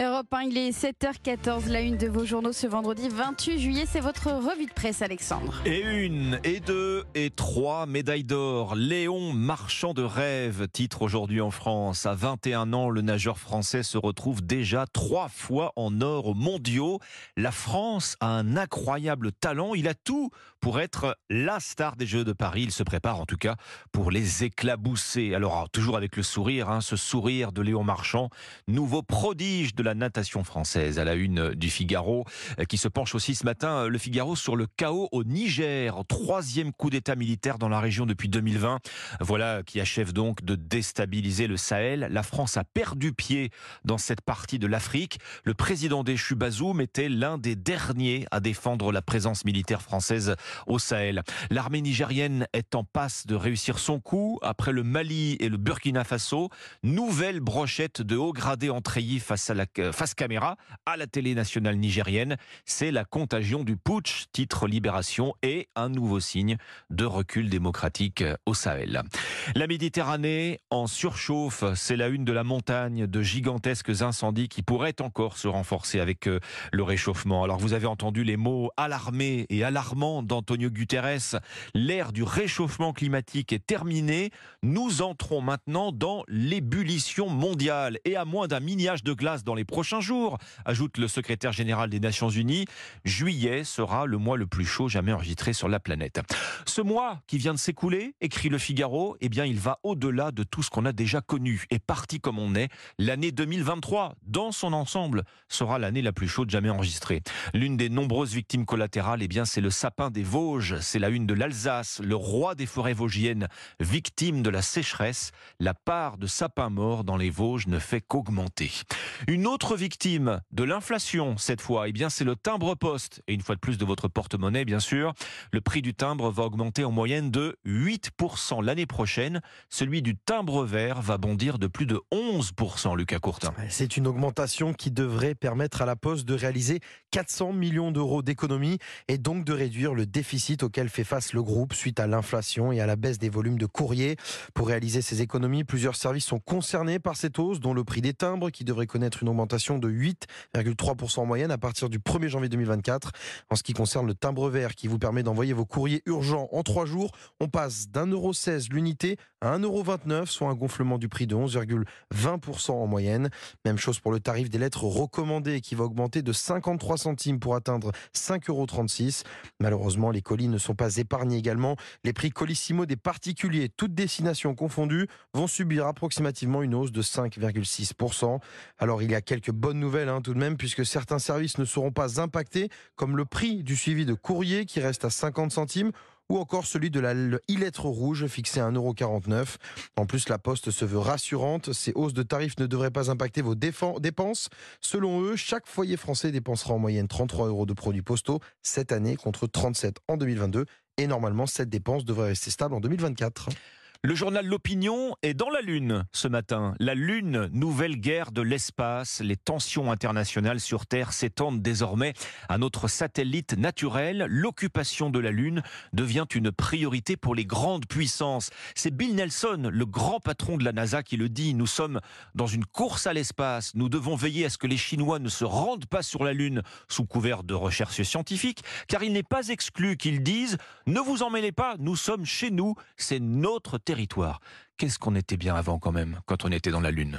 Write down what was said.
Europe 1, il est 7h14, la une de vos journaux ce vendredi 28 juillet. C'est votre revue de presse, Alexandre. Et une, et deux, et trois médailles d'or. Léon, marchand de rêve, titre aujourd'hui en France. À 21 ans, le nageur français se retrouve déjà trois fois en or aux mondiaux. La France a un incroyable talent. Il a tout pour être la star des Jeux de Paris. Il se prépare en tout cas pour les éclabousser. Alors, toujours avec le sourire, hein, ce sourire de Léon Marchand, nouveau prodige de la natation française à la une du Figaro, euh, qui se penche aussi ce matin, euh, le Figaro, sur le chaos au Niger. Troisième coup d'État militaire dans la région depuis 2020. Voilà qui achève donc de déstabiliser le Sahel. La France a perdu pied dans cette partie de l'Afrique. Le président déchu Bazoum était l'un des derniers à défendre la présence militaire française au Sahel. L'armée nigérienne est en passe de réussir son coup après le Mali et le Burkina Faso. Nouvelle brochette de haut gradé en face à la face caméra à la télé nationale nigérienne. C'est la contagion du putsch, titre Libération, et un nouveau signe de recul démocratique au Sahel. La Méditerranée en surchauffe, c'est la une de la montagne de gigantesques incendies qui pourraient encore se renforcer avec euh, le réchauffement. Alors vous avez entendu les mots alarmés et alarmants d'Antonio Guterres. L'ère du réchauffement climatique est terminée. Nous entrons maintenant dans l'ébullition mondiale et à moins d'un miniage de glace dans les prochains jours, ajoute le secrétaire général des Nations Unies. Juillet sera le mois le plus chaud jamais enregistré sur la planète. Ce mois qui vient de s'écouler, écrit le Figaro, eh bien il va au-delà de tout ce qu'on a déjà connu. Et parti comme on est, l'année 2023, dans son ensemble, sera l'année la plus chaude jamais enregistrée. L'une des nombreuses victimes collatérales, eh bien c'est le sapin des Vosges. C'est la une de l'Alsace, le roi des forêts vosgiennes, victime de la sécheresse. La part de sapins morts dans les Vosges ne fait qu'augmenter. Une autre victime de l'inflation, cette fois, eh bien, c'est le timbre-poste. Et une fois de plus de votre porte-monnaie, bien sûr. Le prix du timbre va augmenter en moyenne de 8% l'année prochaine. Celui du timbre vert va bondir de plus de 11%, Lucas Courtin. C'est une augmentation qui devrait permettre à la Poste de réaliser 400 millions d'euros d'économies et donc de réduire le déficit auquel fait face le groupe suite à l'inflation et à la baisse des volumes de courrier. Pour réaliser ces économies, plusieurs services sont concernés par cette hausse, dont le prix des timbres qui devrait connaître une augmentation de 8,3% en moyenne à partir du 1er janvier 2024. En ce qui concerne le timbre vert qui vous permet d'envoyer vos courriers urgents en trois jours, on passe d'un euro 16 l'unité à 1,29€, soit un gonflement du prix de 11,20% en moyenne. Même chose pour le tarif des lettres recommandées qui va augmenter de 53 centimes pour atteindre 5,36€. Malheureusement, les colis ne sont pas épargnés également. Les prix colissimo des particuliers, toutes destinations confondues, vont subir approximativement une hausse de 5,6%. Alors il y a quelques bonnes nouvelles hein, tout de même, puisque certains services ne seront pas impactés, comme le prix du suivi de courrier qui reste à 50 centimes ou encore celui de la e-lettre rouge fixée à 1,49€. En plus, la Poste se veut rassurante. Ces hausses de tarifs ne devraient pas impacter vos dépenses. Selon eux, chaque foyer français dépensera en moyenne 33 euros de produits postaux cette année contre 37 en 2022. Et normalement, cette dépense devrait rester stable en 2024. Le journal L'Opinion est dans la Lune ce matin. La Lune, nouvelle guerre de l'espace. Les tensions internationales sur Terre s'étendent désormais à notre satellite naturel. L'occupation de la Lune devient une priorité pour les grandes puissances. C'est Bill Nelson, le grand patron de la NASA, qui le dit. Nous sommes dans une course à l'espace. Nous devons veiller à ce que les Chinois ne se rendent pas sur la Lune sous couvert de recherche scientifique, car il n'est pas exclu qu'ils disent ne vous en mêlez pas, nous sommes chez nous, c'est notre Qu'est-ce qu'on était bien avant quand même, quand on était dans la Lune?